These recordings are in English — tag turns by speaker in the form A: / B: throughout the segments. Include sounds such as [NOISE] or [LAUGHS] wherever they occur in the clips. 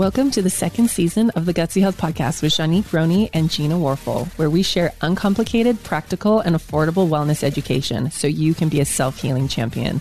A: Welcome to the second season of the Gutsy Health Podcast with Shanique Roney and Gina Warfel, where we share uncomplicated, practical, and affordable wellness education so you can be a self healing champion.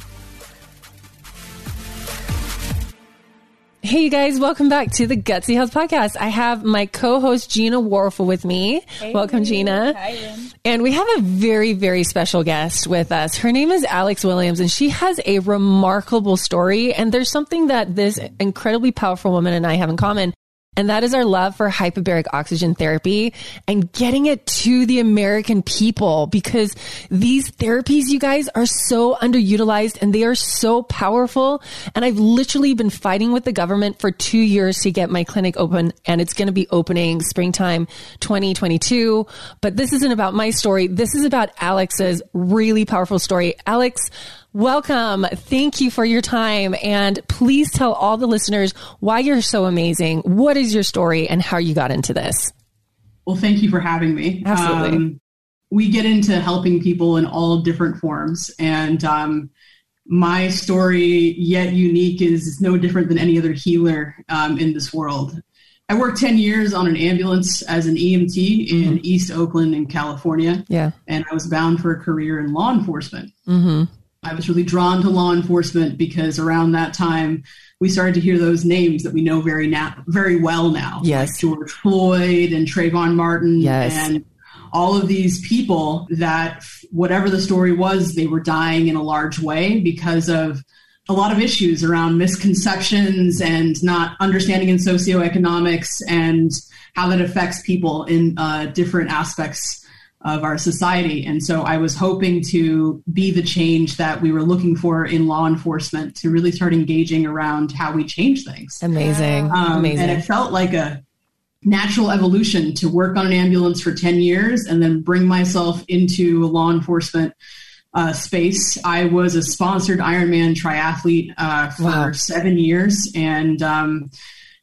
A: Hey, you guys, welcome back to the Gutsy Health Podcast. I have my co host Gina Warfel with me.
B: Hey,
A: welcome, Gina.
B: Hi,
A: and we have a very, very special guest with us. Her name is Alex Williams, and she has a remarkable story. And there's something that this incredibly powerful woman and I have in common. And that is our love for hyperbaric oxygen therapy and getting it to the American people because these therapies, you guys, are so underutilized and they are so powerful. And I've literally been fighting with the government for two years to get my clinic open and it's going to be opening springtime 2022. But this isn't about my story. This is about Alex's really powerful story. Alex, Welcome. Thank you for your time. And please tell all the listeners why you're so amazing. What is your story and how you got into this?
C: Well, thank you for having me.
A: Absolutely. Um,
C: we get into helping people in all different forms. And um, my story, yet unique, is no different than any other healer um, in this world. I worked 10 years on an ambulance as an EMT in mm-hmm. East Oakland in California.
A: Yeah.
C: And I was bound for a career in law enforcement.
A: Mm-hmm.
C: I was really drawn to law enforcement because around that time we started to hear those names that we know very now, very well now.
A: Yes,
C: like George Floyd and Trayvon Martin.
A: Yes,
C: and all of these people that whatever the story was, they were dying in a large way because of a lot of issues around misconceptions and not understanding in socioeconomics and how that affects people in uh, different aspects of our society. And so I was hoping to be the change that we were looking for in law enforcement to really start engaging around how we change things.
A: Amazing.
C: Um,
A: Amazing.
C: And it felt like a natural evolution to work on an ambulance for 10 years and then bring myself into law enforcement uh, space. I was a sponsored Ironman triathlete uh, for wow. seven years. And um,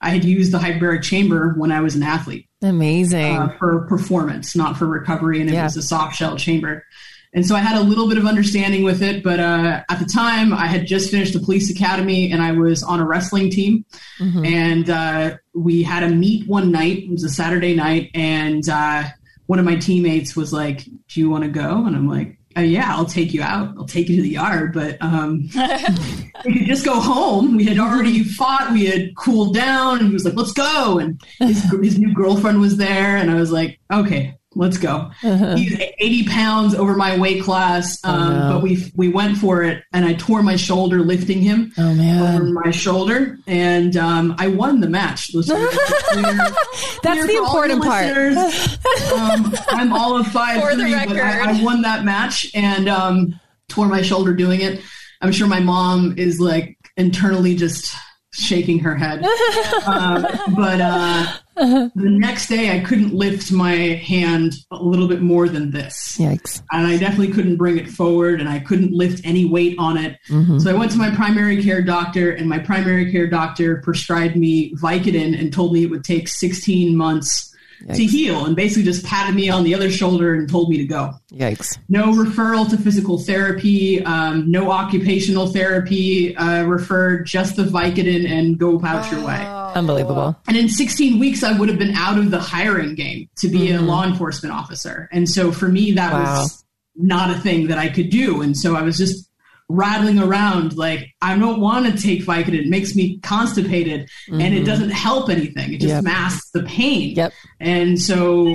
C: I had used the hyperbaric chamber when I was an athlete.
A: Amazing.
C: Uh, for performance, not for recovery. And it yeah. was a soft shell chamber. And so I had a little bit of understanding with it, but uh, at the time I had just finished the police academy and I was on a wrestling team. Mm-hmm. And uh, we had a meet one night. It was a Saturday night, and uh, one of my teammates was like, "Do you want to go?" And I'm like, uh, yeah, I'll take you out. I'll take you to the yard, but um, [LAUGHS] we could just go home. We had already fought. We had cooled down, and he was like, "Let's go." And his, his new girlfriend was there, and I was like, "Okay, let's go. Uh-huh. He's 80 pounds over my weight class. Um, oh, no. But we we went for it, and I tore my shoulder lifting him
A: oh, man.
C: over my shoulder, and um, I won the match. [LAUGHS]
A: That's the important part.
C: um, I'm all of five for three, but I, I, won that match and um, tore my shoulder doing it. I'm sure my mom is like internally just shaking her head. um, [LAUGHS] but uh, the next day, I couldn't lift my hand a little bit more than this.
A: Yikes.
C: And I definitely couldn't bring it forward, and I couldn't lift any weight on it. Mm-hmm. So I went to my primary care doctor, and my primary care doctor prescribed me Vicodin and told me it would take 16 months Yikes. to heal and basically just patted me on the other shoulder and told me to go.
A: Yikes.
C: No referral to physical therapy, um, no occupational therapy uh, referred, just the Vicodin and go about your way.
A: Unbelievable.
C: And in 16 weeks, I would have been out of the hiring game to be mm-hmm. a law enforcement officer. And so for me, that wow. was not a thing that I could do. And so I was just rattling around like I don't want to take Vicodin. It makes me constipated mm-hmm. and it mm-hmm. doesn't help anything. It just yep. masks the pain.
A: Yep.
C: And so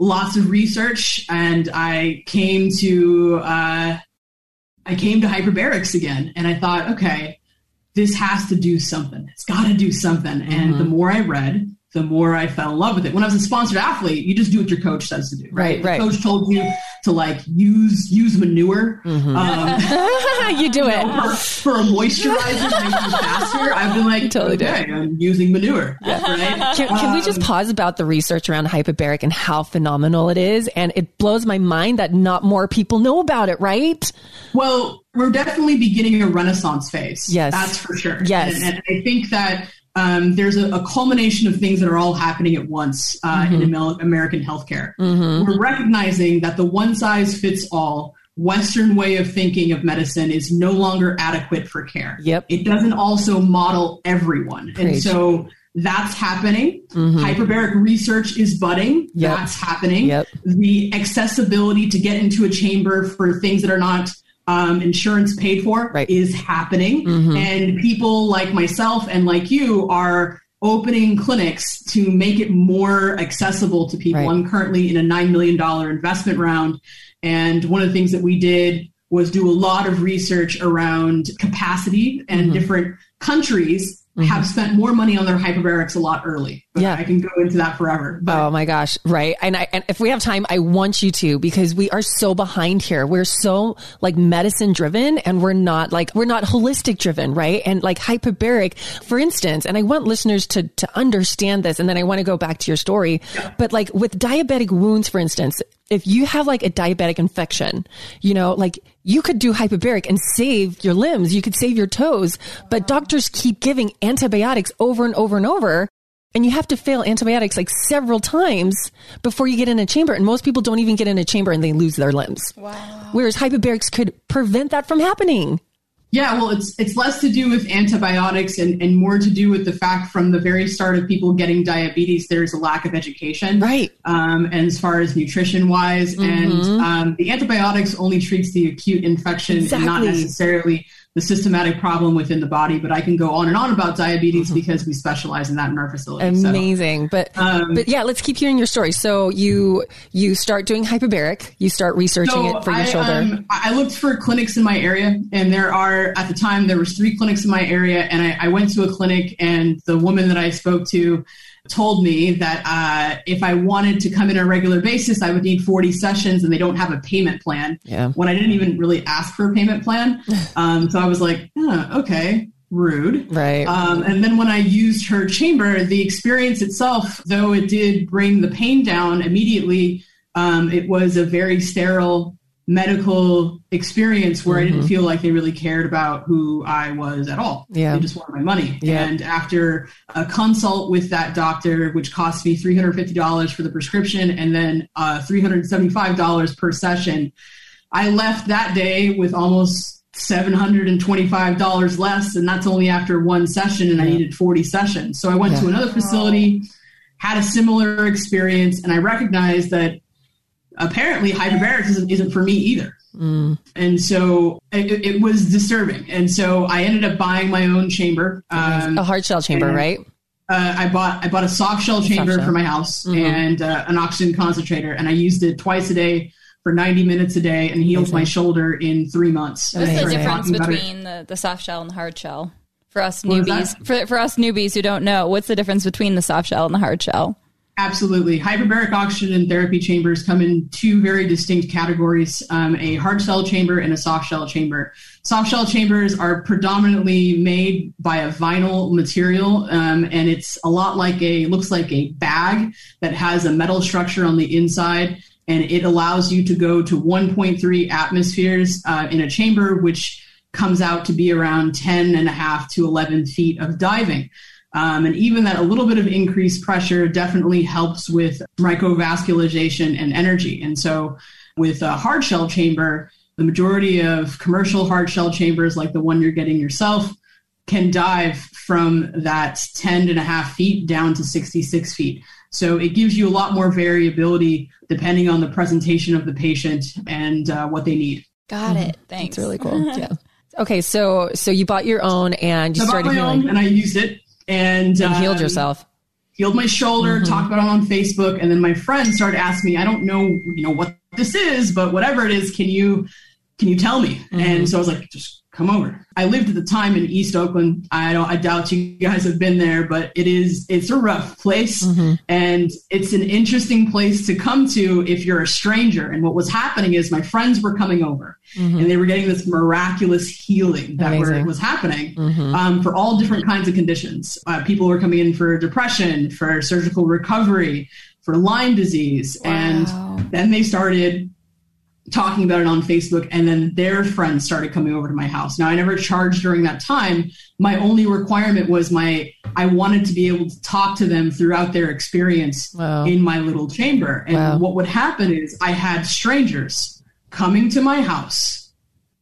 C: lots of research and I came to uh, I came to hyperbarics again and I thought, okay, this has to do something. It's got to do something. Mm-hmm. And the mm-hmm. more I read, the more I fell in love with it. When I was a sponsored athlete, you just do what your coach says to do.
A: Right, right.
C: coach told you to like use use manure.
A: Mm-hmm. Um, [LAUGHS] you do you it
C: know, for, for, a moisturizer to make you faster. I've been like, totally okay, do. I'm using manure.
A: Yeah. Right? Can, can um, we just um, pause about the research around hyperbaric and how phenomenal it is? And it blows my mind that not more people know about it. Right?
C: Well, we're definitely beginning a renaissance phase.
A: Yes,
C: that's for sure.
A: Yes,
C: and, and I think that um, there's a, a, culmination of things that are all happening at once uh, mm-hmm. in American healthcare. Mm-hmm. We're recognizing that the one size fits all Western way of thinking of medicine is no longer adequate for care.
A: Yep.
C: It doesn't also model everyone.
A: Preach.
C: And so That's happening. Mm-hmm. Hyperbaric research is budding. Yep. That's happening. Yep. The accessibility to get into a chamber for things that are not um, insurance paid for right. is happening. Mm-hmm. And people like myself and like you are opening clinics to make it more accessible to people. Right. I'm currently in a $9 million investment round. And one of the things that we did was do a lot of research around capacity and mm-hmm. different countries mm-hmm. have spent more money on their hyperbarics a lot early. But yeah. I can go into that forever.
A: But. Oh my gosh. Right. And I, and if we have time, I want you to, because we are so behind here. We're so like medicine driven and we're not like, we're not holistic driven. Right. And like hyperbaric, for instance, and I want listeners to, to understand this. And then I want to go back to your story, yeah. but like with diabetic wounds, for instance, if you have like a diabetic infection, you know, like you could do hyperbaric and save your limbs. You could save your toes, but doctors keep giving antibiotics over and over and over. And you have to fail antibiotics like several times before you get in a chamber. And most people don't even get in a chamber and they lose their limbs. Wow. Whereas hyperbarics could prevent that from happening.
C: Yeah, well, it's it's less to do with antibiotics and, and more to do with the fact from the very start of people getting diabetes, there's a lack of education,
A: right?
C: Um, and as far as nutrition wise, mm-hmm. and um, the antibiotics only treats the acute infection exactly. and not necessarily the systematic problem within the body. But I can go on and on about diabetes mm-hmm. because we specialize in that in our facility.
A: Amazing, so, but um, but yeah, let's keep hearing your story. So you you start doing hyperbaric, you start researching so it for your I, shoulder. Um,
C: I looked for clinics in my area, and there are at the time there was three clinics in my area, and I, I went to a clinic, and the woman that I spoke to told me that uh, if I wanted to come in on a regular basis, I would need 40 sessions and they don't have a payment plan.
A: Yeah.
C: When I didn't even really ask for a payment plan. [SIGHS] Um, so I was like, oh, okay, rude.
A: Right.
C: Um, and then when I used her chamber, the experience itself, though it did bring the pain down immediately, um, it was a very sterile medical experience where mm-hmm. I didn't mm-hmm. feel like they really cared about who I was at all.
A: Yeah.
C: They just wanted my money. Yeah. And after a consult with that doctor, which cost me $350 for the prescription and then uh, $375 per session, I left that day with almost $725 less. And that's only after one session and yeah. I needed 40 sessions. So I went yeah. to another facility, had a similar experience, and I recognized that apparently hyperbarics isn't, isn't for me either. Mm. And so it, it, was disturbing. And so I ended up buying my own chamber.
A: Um, a hard shell chamber, right?
C: Uh, I bought I bought a soft shell chamber soft shell. for my house mm-hmm. and uh, an oxygen concentrator, and I used it twice a day for 90 minutes a day and healed Amazing. my shoulder in three months.
B: What's the difference between the, the soft shell and the hard shell? For us newbies, for, for us newbies who don't know, what's the difference between the soft shell and the hard shell?
C: Absolutely. Hyperbaric oxygen therapy chambers come in two very distinct categories um, a hard shell chamber and a soft shell chamber. Soft shell chambers are predominantly made by a vinyl material, um, and it's a lot like a, looks like a bag that has a metal structure on the inside, and it allows you to go to 1.3 atmospheres uh, in a chamber, which comes out to be around 10 and a half to 11 feet of diving. Um, and even that a little bit of increased pressure definitely helps with microvascularization and energy. And so with a hard shell chamber, the majority of commercial hard shell chambers, like the one you're getting yourself, can dive from that 10 and a half feet down to 66 feet. So it gives you a lot more variability depending on the presentation of the patient and uh, what they need.
B: Got it. Thanks.
A: That's really [LAUGHS] cool. yeah. Okay, so so you bought your own and you I started healing.
C: and I used it and,
A: and healed um, yourself
C: healed my shoulder mm-hmm. talked about it on facebook and then my friend started asking me i don't know you know what this is but whatever it is can you can you tell me mm-hmm. and so i was like just come over. I lived at the time in East Oakland. I don't, I doubt you guys have been there, but it is, it's a rough place mm-hmm. and it's an interesting place to come to if you're a stranger. And what was happening is my friends were coming over mm-hmm. and they were getting this miraculous healing that were, was happening mm-hmm. um, for all different kinds of conditions. Uh, people were coming in for depression, for surgical recovery, for Lyme disease. Wow. And then they started talking about it on Facebook, and then their friends started coming over to my house. Now, I never charged during that time. My only requirement was my I wanted to be able to talk to them throughout their experience wow. in my little chamber. And wow. what would happen is I had strangers coming to my house,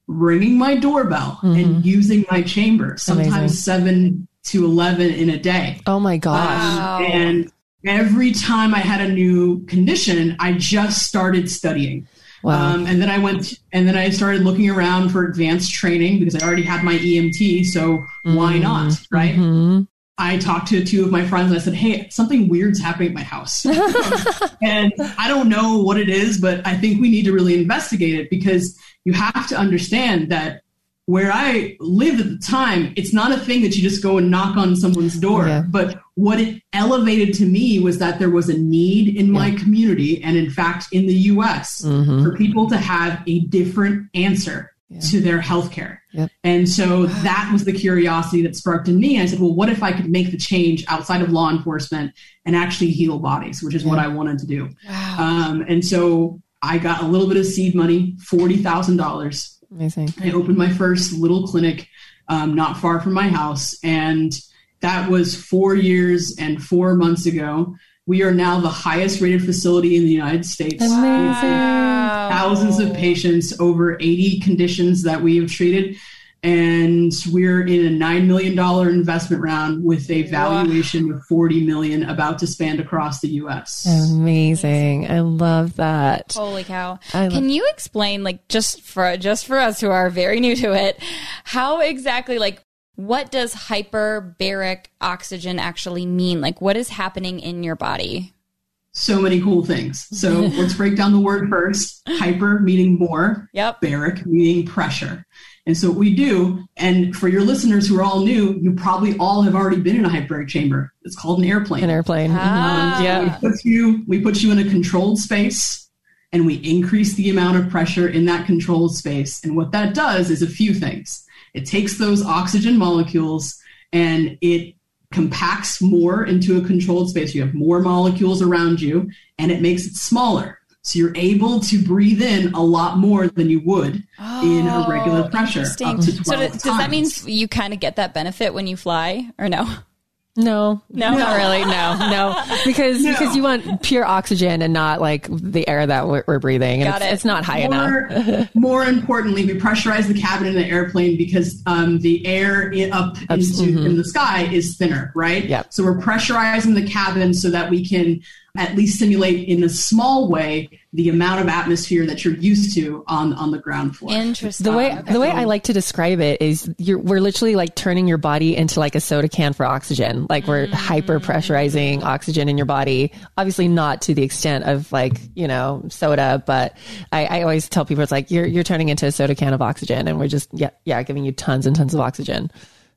C: ringing my doorbell, mm-hmm. and using my chamber. Sometimes Amazing. seven to 11 in a day.
A: Oh my gosh.
B: Wow.
C: And every time I had a new condition, I just started studying.
A: Wow.
C: Um, and then I went and then I started looking around for advanced training because I already had my EMT. So why not? Right.
A: Mhm.
C: I talked to two of my friends and I said, Hey, something weird's happening at my house. [LAUGHS] and I don't know what it is, but I think we need to really investigate it because you have to understand that where I lived at the time, it's not a thing that you just go and knock on someone's door.
A: Yeah.
C: But what it elevated to me was that there was a need in my community and, in fact, in the US
A: Mhm.
C: for people to have a different answer
A: Yeah.
C: to their healthcare.
A: Yep.
C: And so that was the curiosity that sparked in me. I said, well, what if I could make the change outside of law enforcement and actually heal bodies, which is what I wanted to do.
B: Wow.
C: Um, and so I got a little bit of seed money, $40,000.
A: Amazing.
C: I opened my first little clinic um, not far from my house. And that was four years and four months ago. We are now the highest rated facility in the United States.
A: Amazing.
B: Wow.
C: Thousands of patients, over 80 conditions that we have treated. And we're in a $9 million investment round with a valuation of 40 million about to span across the US.
A: Amazing. I love that.
B: Holy cow!
A: I lo-
B: Can you explain, like, just for just for us who are very new to it, how exactly, like, what does hyperbaric oxygen actually mean? Like, what is happening in your body?
C: So many cool things. So [LAUGHS] let's break down the word first. Hyper meaning more,
B: Yep.
C: baric meaning pressure. And so what we do, and for your listeners who are all new, you probably all have already been in a hyperbaric chamber. It's called an airplane.
A: An airplane.
B: Ah.
A: Mhm. Yeah.
C: we put you we put you in a controlled space and we increase the amount of pressure in that controlled space and what that does is a few things it takes those oxygen molecules and it compacts more into a controlled space you have more molecules around you and it makes it smaller so you're able to breathe in a lot more than you would in a regular
B: Oh,
C: pressure up to 12
B: So, does, does that mean you kind of get that benefit when you fly, or no?
A: No,
B: No.
A: not really. No, no, [LAUGHS] because
C: No.
A: because you want pure oxygen and not like the air that we're, we're breathing. And
B: Got
A: it's,
B: it.
A: it's not high enough.
C: more, [LAUGHS] more importantly, we pressurize the cabin in the airplane because um, the air up
A: Abs-
C: into
A: mhm.
C: in the sky is thinner, right?
A: Yep.
C: So we're pressurizing the cabin so that we can at least simulate in a small way the amount of atmosphere that you're used to on on the ground floor.
B: Interesting.
A: The way the way I like to describe it is you're we're literally like turning your body into like a soda can for oxygen. Like we're mm. hyper pressurizing oxygen in your body. Obviously not to the extent of like, you know, soda, but I, I always tell people it's like you're you're turning into a soda can of oxygen and we're just yeah, yeah, giving you tons and tons of oxygen.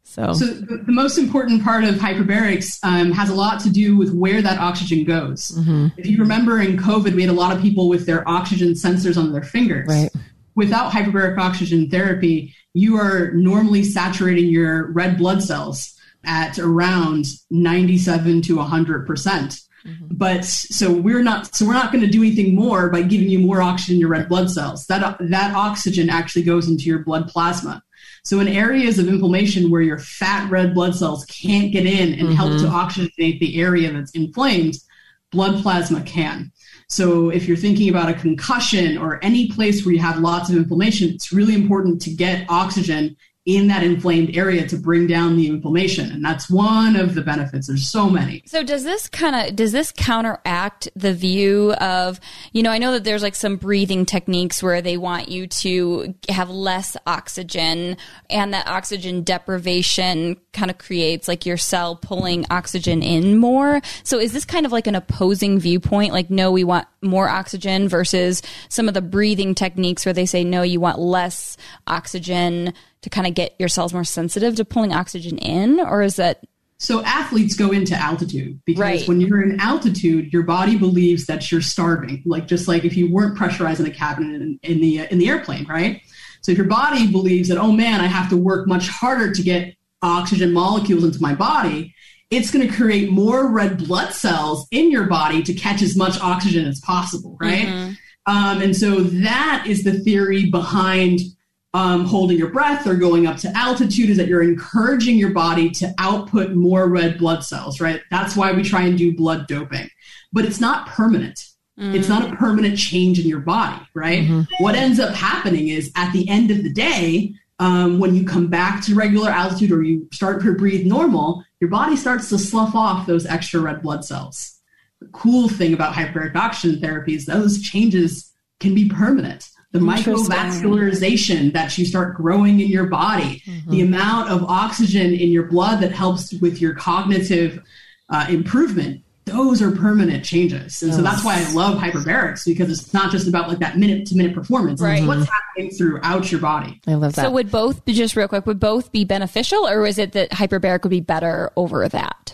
A: So,
C: So the, the most important part of hyperbarics um, has a lot to do with where that oxygen goes.
A: Mm-hmm.
C: If you remember in COVID, we had a lot of people with their oxygen sensors on their fingers.
A: Right.
C: Without hyperbaric oxygen therapy, you are normally saturating your red blood cells at around 97 to 100 percent. But so we're not so we're not going to do anything more by giving you more oxygen in your red blood cells. That that oxygen actually goes into your blood plasma. So in areas of inflammation where your fat red blood cells can't get in and help to mm-hmm. oxygenate the area that's inflamed, blood plasma can. So if you're thinking about a concussion or any place where you have lots of inflammation, it's really important to get oxygen in that inflamed area to bring down the inflammation. And that's one of the benefits. There's so many.
B: So does this kind of does this counteract the view of you know I know that there's like some breathing techniques where they want you to have less oxygen and that oxygen deprivation kind of creates like your cell pulling oxygen in more. So is this kind of like an opposing viewpoint like no we want more oxygen versus some of the breathing techniques where they say no you want less oxygen to kind of get your cells more sensitive to pulling oxygen in or is that
C: So athletes go into altitude because
B: Right.
C: when you're in altitude, your body believes that you're starving. Like just like if you weren't pressurizing a cabin in, in the in the airplane, right? So if your body believes that, oh man, I have to work much harder to get oxygen molecules into my body, it's going to create more red blood cells in your body to catch as much oxygen as possible, right? Um, and so that is the theory behind um, holding your breath or going up to altitude is that you're encouraging your body to output more red blood cells, right? That's why we try and do blood doping. But it's not permanent. It's not a permanent change in your body, right? What ends up happening is at the end of the day, um, when you come back to regular altitude or you start to breathe normal, your body starts to slough off those extra red blood cells. The cool thing about hyperbaric oxygen therapy is those changes can be permanent. The microvascularization that you start growing in your body, mm-hmm. the amount of oxygen in your blood that helps with your cognitive uh, improvement those are permanent changes. And yes. so that's why I love hyperbarics because it's not just about like that minute to minute performance. Right. It's what's happening throughout your body.
A: I love that.
B: So would both be just real quick, would both be beneficial or is it that hyperbaric would be better over that?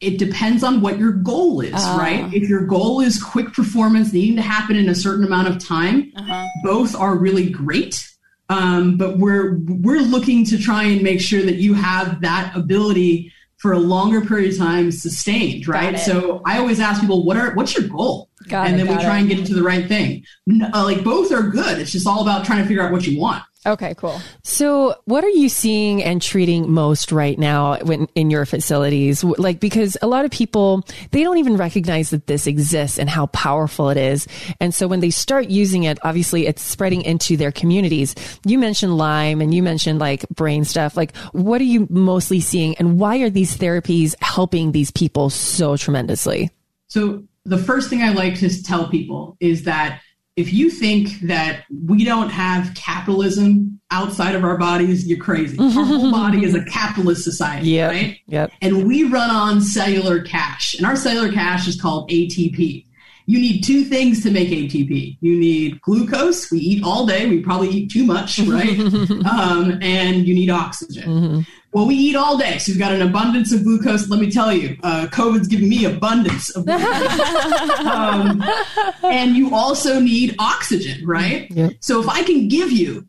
C: It depends on what your goal is, uh, right? If your goal is quick performance needing to happen in a certain amount of time, uh-huh. both are really great. Um, but we're we're looking to try and make sure that you have that ability for a longer period of time sustained, right? So I always ask people, what are what's your goal? Got and it, then we try it. and get into the right thing. Uh, like both are good. It's just all about trying to figure out what you want.
B: Okay, cool.
A: So, what are you seeing and treating most right now when, in your facilities? Like, because a lot of people, they don't even recognize that this exists and how powerful it is. And so, when they start using it, obviously it's spreading into their communities. You mentioned Lyme and you mentioned like brain stuff. Like, what are you mostly seeing and why are these therapies helping these people so tremendously?
C: So, the first thing I like to tell people is that if you think that we don't have capitalism outside of our bodies, you're crazy. our whole body is a capitalist society, yep, right?
A: Yep.
C: And we run on cellular cash, and our cellular cash is called ATP. You need two things to make ATP. You need glucose. We eat all day. We probably eat too much, right? [LAUGHS] um, and you need oxygen. Mm-hmm. Well, we eat all day, so we've got an abundance of glucose. Let me tell you, uh, COVID's giving me abundance of [LAUGHS] um, and you also need oxygen, right? Yep. So if I can give you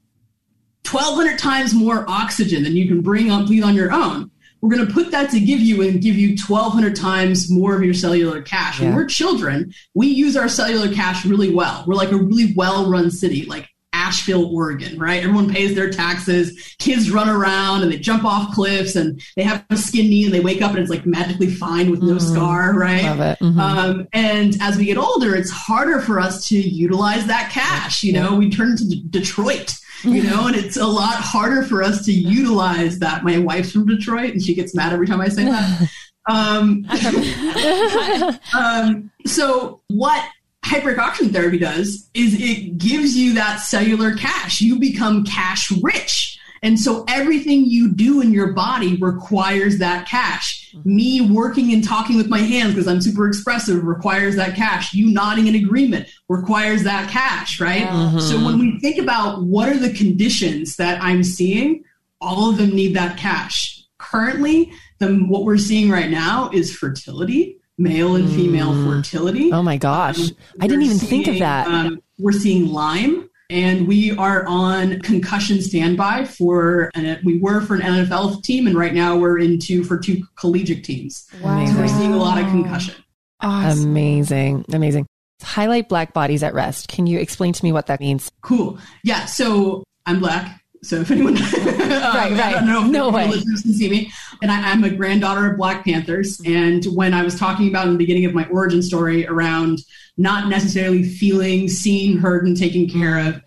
C: 1,200 times more oxygen than you can bring on breathe on your own, we're going to put that to give you and give you 1,200 times more of your cellular cash Yeah. When we're children, we use our cellular cash really well. We're like a really well-run city. Like Asheville, Oregon, right? Everyone pays their taxes. Kids run around and they jump off cliffs and they have a skin knee and they wake up and it's like magically fine with no mm-hmm. scar, right?
A: Love it. Mm-hmm.
C: Um, and as we get older, it's harder for us to utilize that cash. You know, we turn to D- Detroit, you know, and it's a lot harder for us to utilize that. My wife's from Detroit and she gets mad every time I say that. [LAUGHS] Um, [LAUGHS] um, so what hyperbaric oxygen therapy does is it gives you that cellular cash. You become cash rich. And so everything you do in your body requires that cash. Me working and talking with my hands because I'm super expressive requires that cash. You nodding in agreement requires that cash, right? Mm-hmm. So when we think about what are the conditions that I'm seeing, all of them need that cash. Currently, the, what we're seeing right now is fertility male and female mm. fertility.
A: Oh my gosh. Um, I didn't even seeing, think of that. Um,
C: we're seeing Lyme and we are on concussion standby for and we were for an NFL team and right now we're into for two collegiate teams. Wow. So we're seeing a lot of concussion.
A: Awesome. Amazing. Amazing. Highlight black bodies at rest. Can you explain to me what that means?
C: Cool. Yeah. So I'm black. So if anyone, um,
A: right, [LAUGHS] [LAUGHS] right, I don't know if no way.
C: listeners can see me, and I, am a granddaughter of Black Panthers. And when I was talking about in the beginning of my origin story around not necessarily feeling seen, heard, and taken care of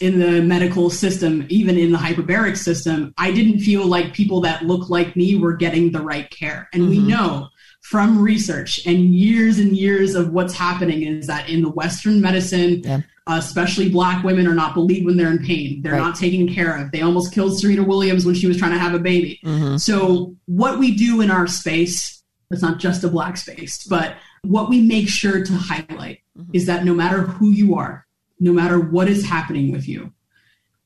C: in the medical system, even in the hyperbaric system, I didn't feel like people that look like me were getting the right care. And mm-hmm. we know from research and years and years of what's happening is that in the Western medicine, yeah especially black women are not believed when they're in pain. They're right. not taken care of. They almost killed Serena Williams when she was trying to have a baby. Mm-hmm. So what we do in our space, it's not just a black space, but what we make sure to highlight mm-hmm. is that no matter who you are, no matter what is happening with you,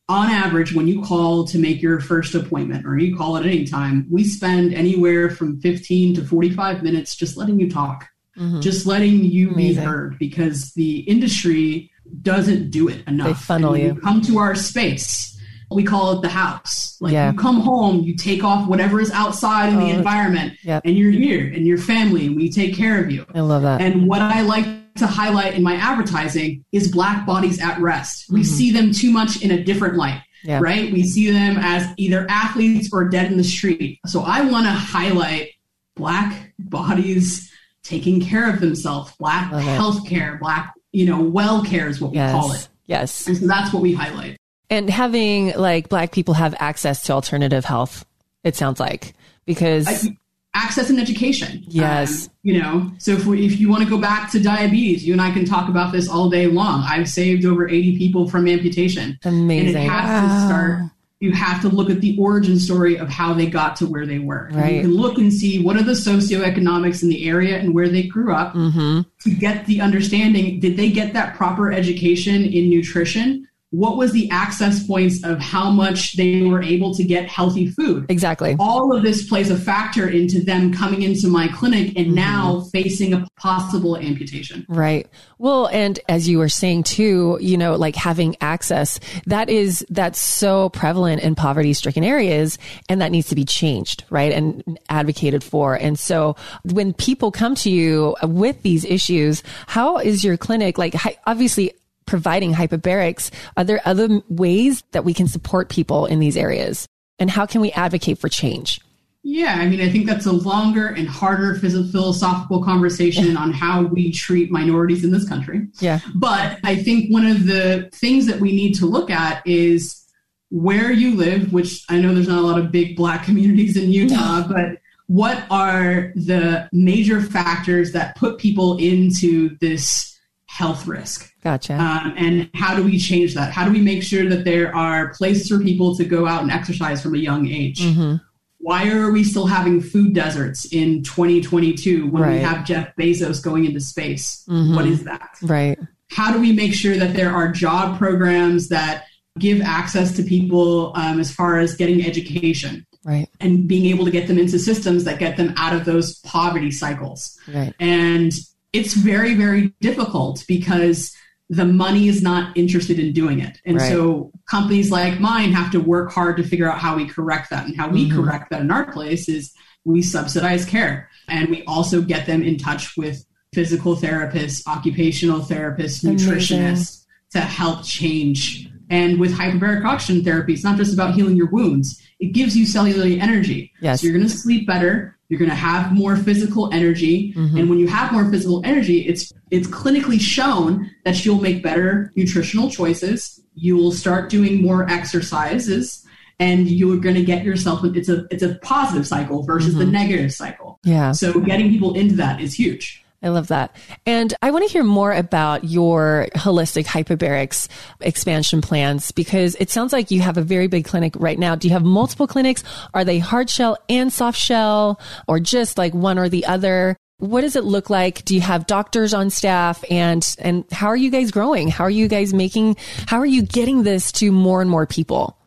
C: on average, when you call to make your first appointment or you call at any time, we spend anywhere from 15 to 45 minutes just letting you talk, mm-hmm. just letting you Amazing. be heard because the industry doesn't do it enough.
A: They funnel you. you.
C: Come to our space. We call it the house. Like yeah. you come home, you take off whatever is outside in oh, the environment, yep. and you're here and your family, and we take care of you.
A: I love that.
C: And what I like to highlight in my advertising is black bodies at rest. We mm-hmm. see them too much in a different light. Yeah. Right? We see them as either athletes or dead in the street. So I want to highlight black bodies taking care of themselves, black healthcare, black you know, well care is what we
A: yes.
C: call it.
A: Yes.
C: And so that's what we highlight.
A: And having like black people have access to alternative health, it sounds like, because I,
C: access and education.
A: Yes.
C: Um, you know, so if, we, if you want to go back to diabetes, you and I can talk about this all day long. I've saved over 80 people from amputation.
A: Amazing.
C: And it has wow. to start you have to look at the origin story of how they got to where they were.
A: Right.
C: You can look and see what are the socioeconomics in the area and where they grew up
A: mm-hmm.
C: to get the understanding. Did they get that proper education in nutrition? What was the access points of how much they were able to get healthy food.
A: Exactly.
C: All of this plays a factor into them coming into my clinic and mm-hmm. now facing a possible amputation.
A: Right. Well, and as you were saying too, you know, like having access, that is, that's so prevalent in poverty stricken areas and that needs to be changed, right? And advocated for. And so when people come to you with these issues, how is your clinic like, obviously providing hyperbarics, are there other ways that we can support people in these areas? And how can we advocate for change?
C: Yeah, I mean, I think that's a longer and harder philosophical conversation on how we treat minorities in this country.
A: Yeah.
C: But I think one of the things that we need to look at is where you live, which I know there's not a lot of big black communities in Utah, but what are the major factors that put people into this health risk?
A: Gotcha.
C: Um, and how do we change that? How do we make sure that there are places for people to go out and exercise from a young age?
A: Mm-hmm.
C: Why are we still having food deserts in 2022 when
A: right.
C: we have Jeff Bezos going into space?
A: Mm-hmm.
C: What is that?
A: Right.
C: How do we make sure that there are job programs that give access to people um, as far as getting education?
A: Right.
C: And being able to get them into systems that get them out of those poverty cycles.
A: Right.
C: And it's very, very difficult because the money is not interested in doing it. And
A: right.
C: so companies like mine have to work hard to figure out how we correct that. And how we mm-hmm. correct that in our place is we subsidize care and we also get them in touch with physical therapists, occupational therapists, nutritionists Amazing. to help change. And with hyperbaric oxygen therapy, it's not just about healing your wounds. It gives you cellular energy.
A: Yes.
C: So you're going to sleep better. You're going to have more physical energy.
A: Mm-hmm.
C: And when you have more physical energy, it's it's clinically shown that you'll make better nutritional choices. You will start doing more exercises and you're going to get yourself it's a it's a positive cycle versus mm-hmm. the negative cycle.
A: Yeah.
C: So getting people into that is huge.
A: I love that. And I want to hear more about your holistic hyperbarics expansion plans because it sounds like you have a very big clinic right now. Do you have multiple clinics? Are they hard shell and soft shell or just like one or the other? What does it look like? Do you have doctors on staff and and how are you guys growing? How are you guys making how are you getting this to more and more people?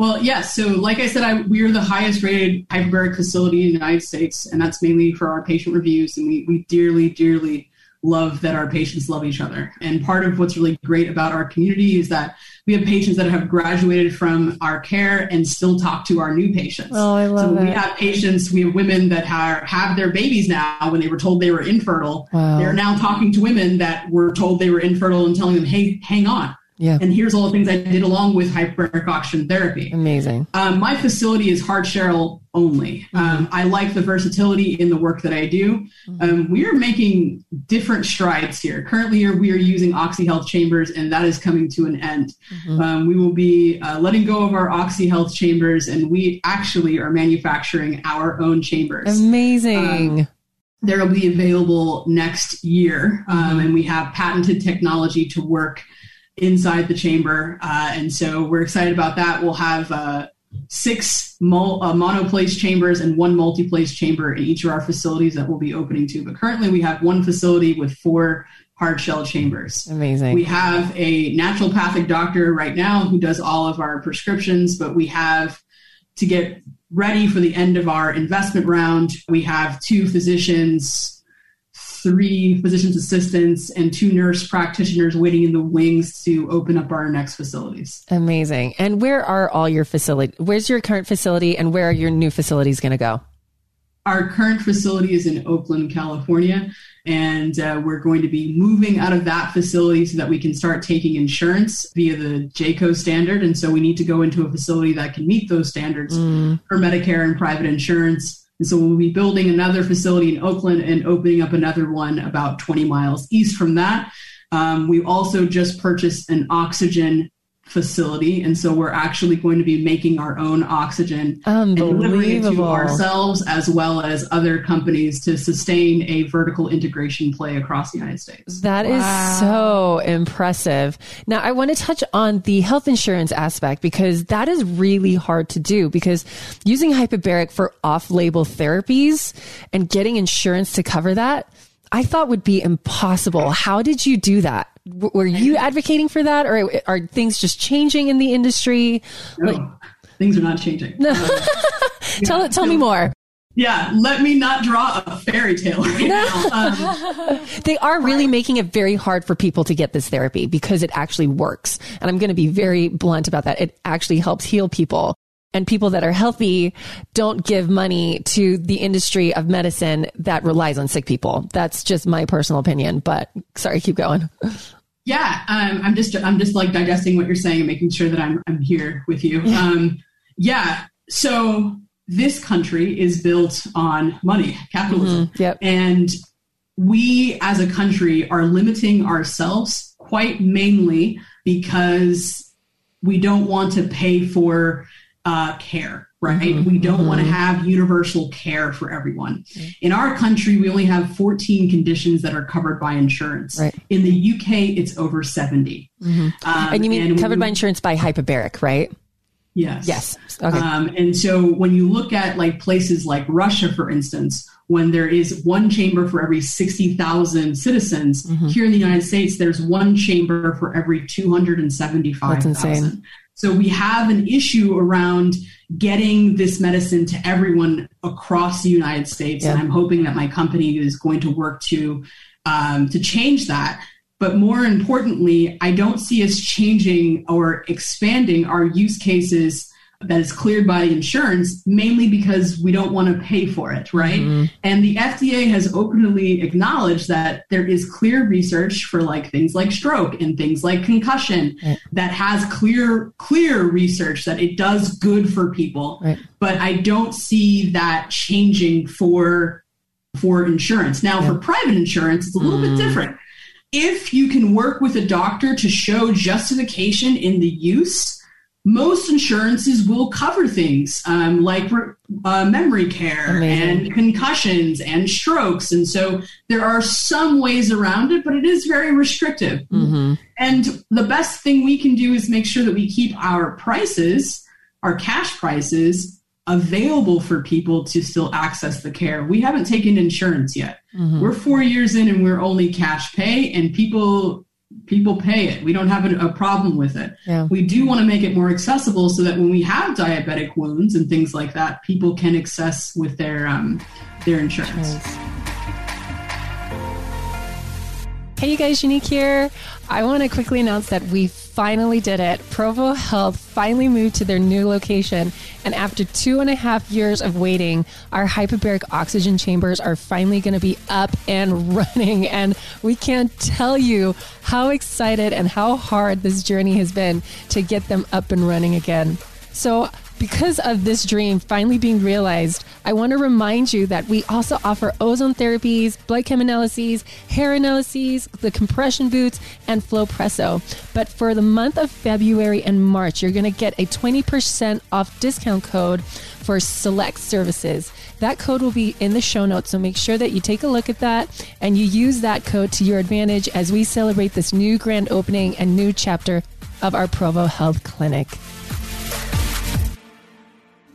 C: Well, yes. So, like I said, I, we are the highest rated hyperbaric facility in the United States, and that's mainly for our patient reviews. And we, we dearly, dearly love that our patients love each other. And part of what's really great about our community is that we have patients that have graduated from our care and still talk to our new patients.
A: Oh, I love
C: so
A: it.
C: we have patients, we have women that have, have their babies now when they were told they were infertile.
A: Wow.
C: They're now talking to women that were told they were infertile and telling them, hey, hang on
A: yeah.
C: And here's all the things I did along with hyperbaric oxygen therapy.
A: Amazing.
C: Um, my facility is hard shell only.
A: Mm-hmm.
C: Um, I like the versatility in the work that I do.
A: Mm-hmm.
C: Um, we are making different strides here. Currently, we are using OxyHealth chambers, and that is coming to an end.
A: Mm-hmm.
C: Um, we will be uh, letting go of our OxyHealth chambers, and we actually are manufacturing our own chambers.
A: Amazing.
C: Um, They'll be available next year, um,
A: Mm-hmm.
C: and we have patented technology to work inside the chamber. Uh, and so we're excited about that. We'll have uh, six mo- uh, monoplace chambers and one multiplace chamber in each of our facilities that we'll be opening to. But currently we have one facility with four hard shell chambers.
A: Amazing.
C: We have a naturopathic doctor right now who does all of our prescriptions, but we have to get ready for the end of our investment round. We have two physicians three physician's assistants and two nurse practitioners waiting in the wings to open up our next facilities.
A: Amazing. And where are all your facility? Where's your current facility and where are your new facilities going to go?
C: Our current facility is in Oakland, California, and uh, we're going to be moving out of that facility so that we can start taking insurance via the JCAHO standard. And so we need to go into a facility that can meet those standards
A: mm.
C: for Medicare and private insurance. And so we'll be building another facility in Oakland and opening up another one about 20 miles east from that. Um, we also just purchased an oxygen facility. And so we're actually going to be making our own oxygen and delivering it to ourselves as well as other companies to sustain a vertical integration play across the United States.
A: That wow. is so impressive. Now, I want to touch on the health insurance aspect because that is really hard to do because using hyperbaric for off label therapies and getting insurance to cover that. I thought would be impossible. How did you do that? Were you advocating for that or are things just changing in the industry?
C: No, like, things are not changing. No. Uh, [LAUGHS]
A: tell it, tell me more.
C: Yeah, let me not draw a fairy tale right now. Um, [LAUGHS]
A: they are really making it very hard for people to get this therapy because it actually works. And I'm going to be very blunt about that. It actually helps heal people and people that are healthy don't give money to the industry of medicine that relies on sick people. That's just my personal opinion. But sorry, keep going.
C: Yeah, um, I'm just I'm just like digesting what you're saying and making sure that I'm I'm here with you. [LAUGHS] Um, yeah, so this country is built on money, capitalism,
A: mm-hmm. yep.
C: and we as a country are limiting ourselves quite mainly because we don't want to pay for uh, care, right? Mm-hmm. We don't mm-hmm. want to have universal care for everyone. Mm-hmm. In our country, we only have 14 conditions that are covered by insurance.
A: Right.
C: In the UK, it's over 70.
A: Mm-hmm. Um, and you mean and covered by insurance by hyperbaric, right?
C: Yes.
A: Yes.
C: Okay. Um, and so when you look at like places like Russia, for instance, when there is one chamber for every 60,000 citizens, mm-hmm. here in the United States, there's one chamber for every 275,000. So we have an issue around getting this medicine to everyone across the United States, and I'm hoping that my company is going to work to um, to change that. But more importantly, I don't see us changing or expanding our use cases that is cleared by insurance mainly because we don't want to pay for it, right? Mm-hmm. And the FDA has openly acknowledged that there is clear research for like things like stroke and things like concussion right. that has clear clear research that it does good for people.
A: Right.
C: But I don't see that changing for for insurance. Now yeah. for private insurance it's a little mm. bit different. If you can work with a doctor to show justification in the use, most insurances will cover things um, like uh, memory care Amazing. and concussions and strokes. And so there are some ways around it, but it is very restrictive.
A: Mm-hmm.
C: And the best thing we can do is make sure that we keep our prices, our cash prices, available for people to still access the care. We haven't taken insurance yet. Mm-hmm. We're four years in and we're only cash pay, and people people pay it. We don't have a, a problem with it.
A: Yeah.
C: We do want to make it more accessible so that when we have diabetic wounds and things like that, people can access with their um, their insurance.
A: Hey, you guys, Unique here. I want to quickly announce that we finally did it. Provo Health finally moved to their new location. And after two and a half years of waiting, our hyperbaric oxygen chambers are finally going to be up and [LAUGHS] running. And we can't tell you how excited and how hard this journey has been to get them up and running again. So because of this dream finally being realized, I want to remind you that we also offer ozone therapies, blood chem analyses, hair analyses, the compression boots, and Flowpresso. But for the month of February and March, you're going to get a 20% off discount code for select services. That code will be in the show notes, so make sure that you take a look at that and you use that code to your advantage as we celebrate this new grand opening and new chapter of our Provo Health Clinic.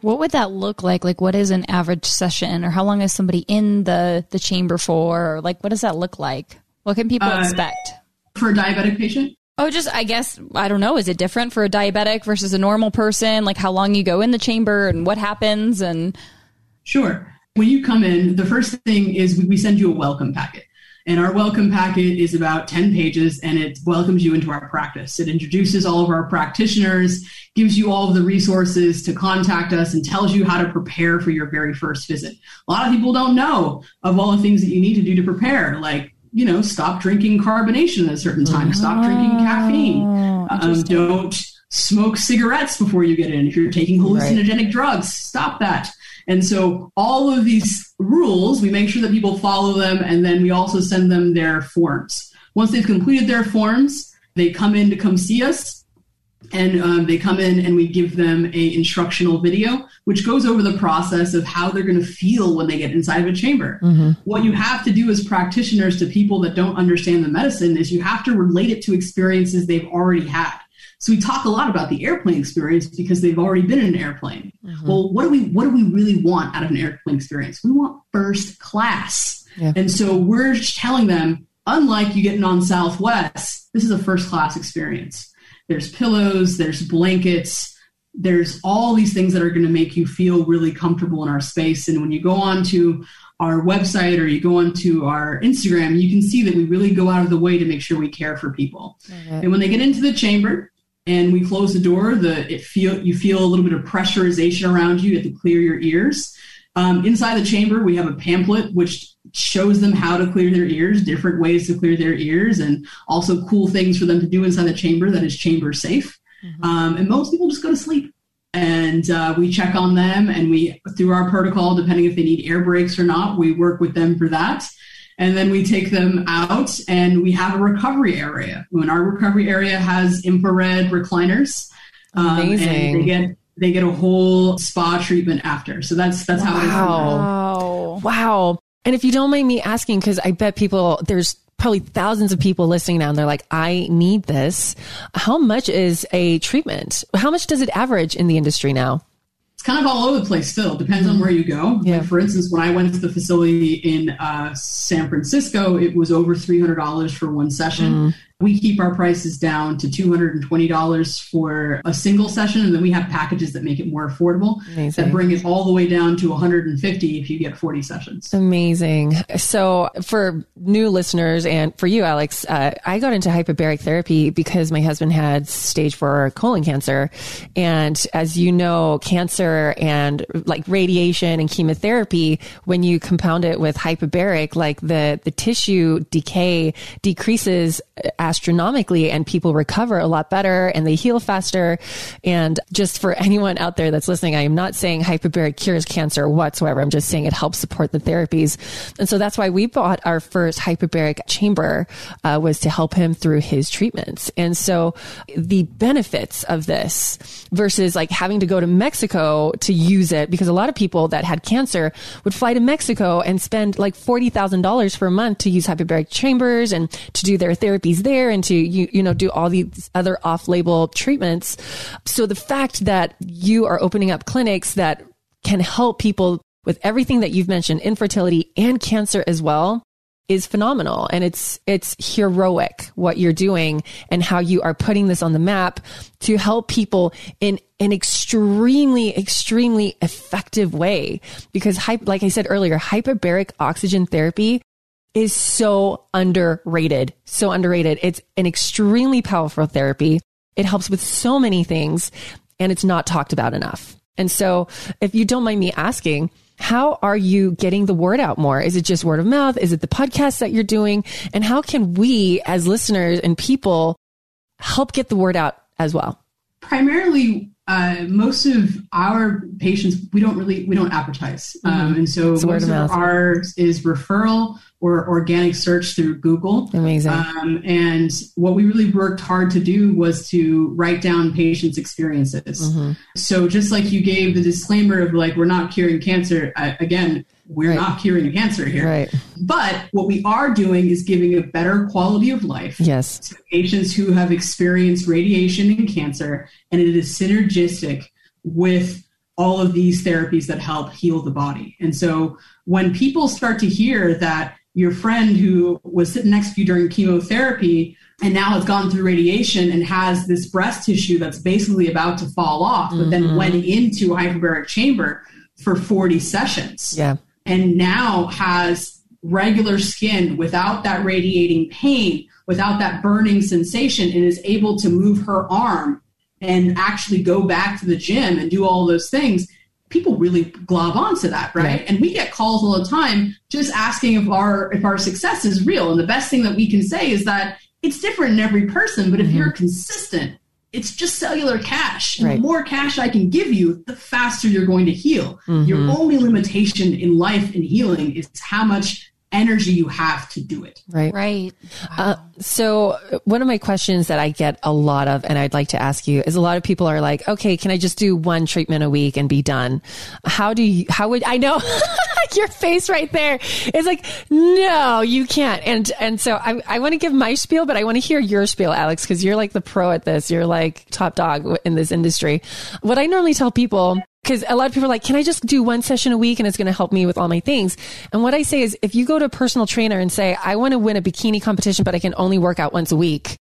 B: What would that look like? Like, what is an average session, or how long is somebody in the the chamber for? Or like, what does that look like? What can people uh, expect
C: for a diabetic patient?
B: Oh, just I guess I don't know. Is it different for a diabetic versus a normal person? Like how long you go in the chamber and what happens? And
C: sure, when you come in, the first thing is we send you a welcome packet. And our welcome packet is about 10 pages and it welcomes you into our practice. It introduces all of our practitioners, gives you all of the resources to contact us, and tells you how to prepare for your very first visit. A lot of people don't know of all the things that you need to do to prepare, like you know, stop drinking carbonation at a certain time, stop drinking caffeine, oh, um, don't smoke cigarettes before you get in. If you're taking hallucinogenic right. drugs, stop that. And so all of these rules, we make sure that people follow them, and then we also send them their forms. Once they've completed their forms, they come in to come see us. And um, they come in and we give them a instructional video which goes over the process of how they're going to feel when they get inside of a chamber mm-hmm. what you have to do as practitioners to people that don't understand the medicine is you have to relate it to experiences they've already had so we talk a lot about the airplane experience because they've already been in an airplane mm-hmm. well what do we what do we really want out of an airplane experience we want first class yeah. and so we're telling them unlike you getting on southwest this is a first class experience there's pillows, there's blankets, there's all these things that are going to make you feel really comfortable in our space. And when you go on to our website or you go onto our Instagram, you can see that we really go out of the way to make sure we care for people. Mm-hmm. And when they get into the chamber and we close the door, the it feel you feel a little bit of pressurization around you. You have to clear your ears. Um, inside the chamber, we have a pamphlet which shows them how to clear their ears, different ways to clear their ears, and also cool things for them to do inside the chamber that is chamber safe. Mm-hmm. Um, and most people just go to sleep. And uh, we check on them, and we, through our protocol, depending if they need air breaks or not, we work with them for that. And then we take them out and we have a recovery area. When our recovery area has infrared recliners.
A: Um, Amazing.
C: And they get they get a whole spa treatment after. So that's that's how
A: wow. it is. Wow. Wow. And if you don't mind me asking, because I bet people there's probably thousands of people listening now and they're like, I need this. How much is a treatment? How much does it average in the industry now?
C: It's kind of all over the place still. Depends on where you go. Yeah. Like for instance, when I went to the facility in uh, San Francisco, it was over $300 for one session. Mm. We keep our prices down to $220 for a single session, and then we have packages that make it more affordable Amazing. that bring it all the way down to 150 if you get 40 sessions.
A: Amazing. So, for new listeners and for you, Alex, uh, I got into hyperbaric therapy because my husband had stage four colon cancer. And as you know, cancer and like radiation and chemotherapy, when you compound it with hyperbaric, like the, the tissue decay decreases astronomically and people recover a lot better and they heal faster. And just for anyone out there that's listening, I am not saying hyperbaric cures cancer whatsoever. I'm just saying it helps support the therapies. And so that's why we bought our first hyperbaric chamber uh, was to help him through his treatments. And so the benefits of this versus like having to go to Mexico to use it, because a lot of people that had cancer would fly to Mexico and spend like $40,000 for a month to use hyperbaric chambers and to do their therapies there and to you you know do all these other off-label treatments. So the fact that you are opening up clinics that can help people with everything that you've mentioned, infertility and cancer as well, is phenomenal and it's it's heroic what you're doing and how you are putting this on the map to help people in an extremely extremely effective way because like I said earlier hyperbaric oxygen therapy is so underrated. So underrated. It's an extremely powerful therapy. It helps with so many things and it's not talked about enough. And so if you don't mind me asking, how are you getting the word out more? Is it just word of mouth? Is it the podcast that you're doing? And how can we as listeners and people help get the word out as well?
C: Primarily, uh, most of our patients we don't really we don't advertise, mm-hmm. um, and so most of, ours is referral or organic search through Google.
A: Amazing. Um,
C: and what we really worked hard to do was to write down patients' experiences. Mm-hmm. So just like you gave the disclaimer of like we're not curing cancer, I, again, we're right. not curing cancer here.
A: Right.
C: But what we are doing is giving a better quality of life
A: yes.
C: to patients who have experienced radiation and cancer, and it is synergistic with all of these therapies that help heal the body. And so when people start to hear that your friend who was sitting next to you during chemotherapy and now has gone through radiation and has this breast tissue that's basically about to fall off, but mm-hmm. then went into a hyperbaric chamber for 40 sessions.
A: Yeah.
C: And now has regular skin without that radiating pain, without that burning sensation, and is able to move her arm and actually go back to the gym and do all those things people really glob onto that, right? And we get calls all the time just asking if our if our success is real. And the best thing that we can say is that it's different in every person, but if mm-hmm. you're consistent, it's just cellular cash. And right. the more cash I can give you, the faster you're going to heal. Mm-hmm. Your only limitation in life and healing is how much energy you have to do it.
A: Right.
B: Right.
A: Uh, so one of my questions that I get a lot of, and I'd like to ask you is a lot of people are like, okay, can I just do one treatment a week and be done? How do you, how would, I know [LAUGHS] your face right there is like, no, you can't. And, and so I, I want to give my spiel, but I want to hear your spiel, Alex, because you're like the pro at this. You're like top dog in this industry. What I normally tell people because a lot of people are like, can I just do one session a week and it's going to help me with all my things? And what I say is, if you go to a personal trainer and say, I want to win a bikini competition, but I can only work out once a week.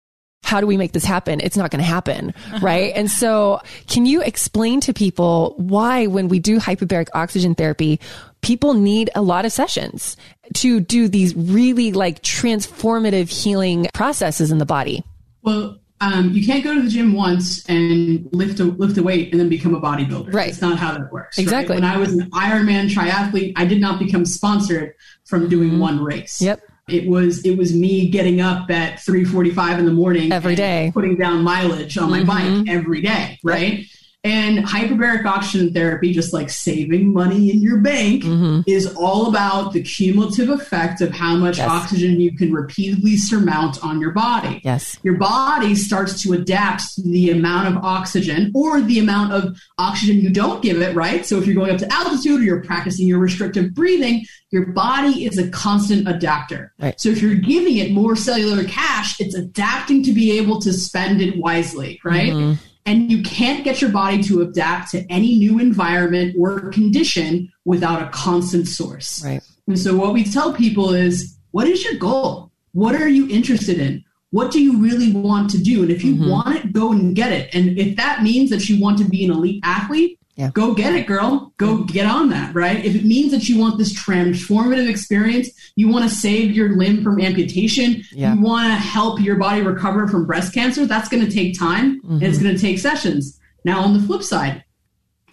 A: How do we make this happen? It's not going to happen. Uh-huh. Right. And so can you explain to people why when we do hyperbaric oxygen therapy, people need a lot of sessions to do these really like transformative healing processes in the body?
C: Well, um, you can't go to the gym once and lift a lift a weight and then become a bodybuilder.
A: Right.
C: It's not how that works.
A: Exactly.
C: Right? When I was an Ironman triathlete, I did not become sponsored from doing mm-hmm. one race.
A: Yep.
C: It was it was me getting up at three forty five in the morning
A: every day,
C: putting down mileage on my mm-hmm. bike every day. Right. Yep. And hyperbaric oxygen therapy, just like saving money in your bank, mm-hmm. is all about the cumulative effect of how much yes. oxygen you can repeatedly surmount on your body.
A: Yes.
C: Your body starts to adapt to the amount of oxygen or the amount of oxygen you don't give it, right? So if you're going up to altitude or you're practicing your restrictive breathing, your body is a constant adapter.
A: Right.
C: So if you're giving it more cellular cash, it's adapting to be able to spend it wisely, right? Mm-hmm and you can't get your body to adapt to any new environment or condition without a constant source.
A: Right.
C: And so what we tell people is, what is your goal? What are you interested in? What do you really want to do? And if you mm-hmm. want it, go and get it. And if that means that you want to be an elite athlete,
A: yeah.
C: Go get it, girl. Go get on that, right? If it means that you want this transformative experience, you want to save your limb from amputation,
A: yeah.
C: you want to help your body recover from breast cancer, that's going to take time mm-hmm. and it's mm-hmm. going to take sessions. Now, on the flip side,